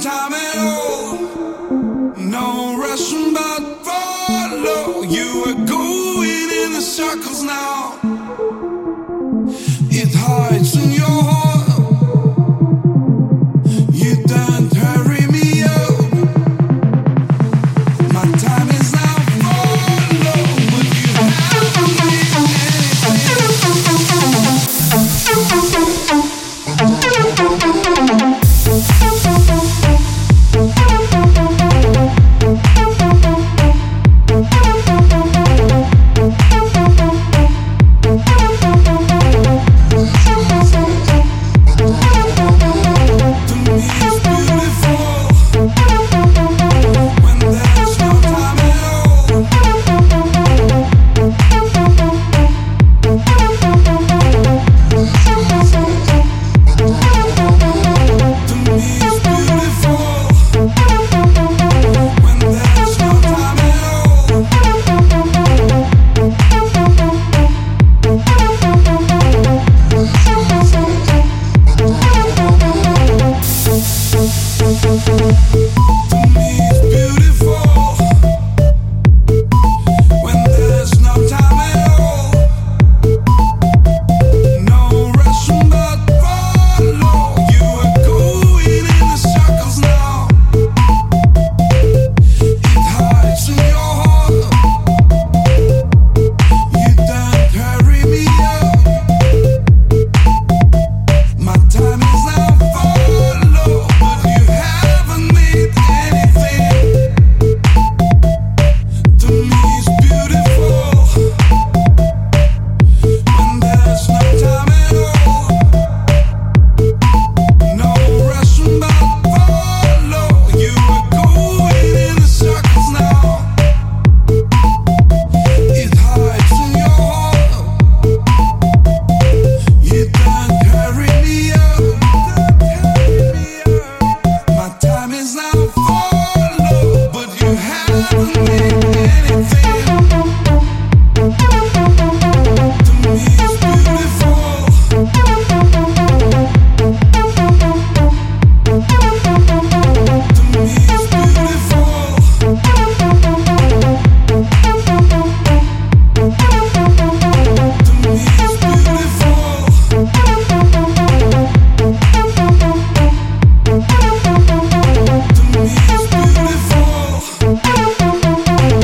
Time at all. No rushing but follow. You are going in the circles now.